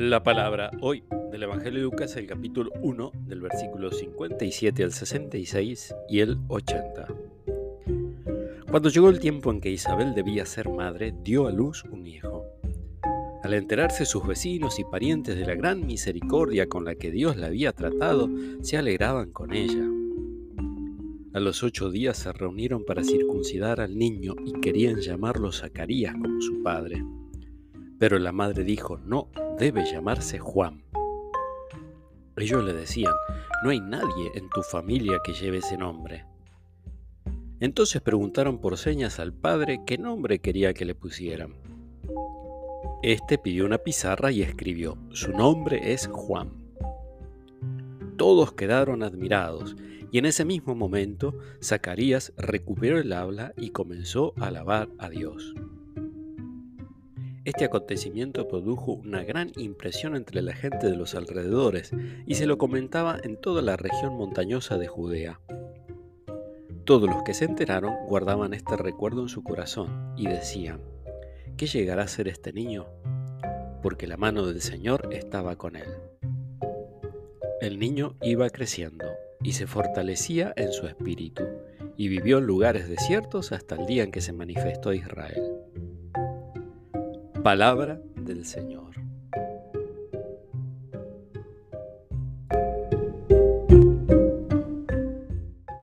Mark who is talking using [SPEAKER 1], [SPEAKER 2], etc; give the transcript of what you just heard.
[SPEAKER 1] La palabra hoy del Evangelio de Lucas, el capítulo 1, del versículo 57 al 66 y el 80. Cuando llegó el tiempo en que Isabel debía ser madre, dio a luz un hijo. Al enterarse sus vecinos y parientes de la gran misericordia con la que Dios la había tratado, se alegraban con ella. A los ocho días se reunieron para circuncidar al niño y querían llamarlo Zacarías como su padre. Pero la madre dijo, no, debe llamarse Juan. Ellos le decían, no hay nadie en tu familia que lleve ese nombre. Entonces preguntaron por señas al padre qué nombre quería que le pusieran. Este pidió una pizarra y escribió, su nombre es Juan. Todos quedaron admirados y en ese mismo momento Zacarías recuperó el habla y comenzó a alabar a Dios. Este acontecimiento produjo una gran impresión entre la gente de los alrededores y se lo comentaba en toda la región montañosa de Judea. Todos los que se enteraron guardaban este recuerdo en su corazón y decían, ¿qué llegará a ser este niño? Porque la mano del Señor estaba con él. El niño iba creciendo y se fortalecía en su espíritu y vivió en lugares desiertos hasta el día en que se manifestó Israel. Palabra del Señor.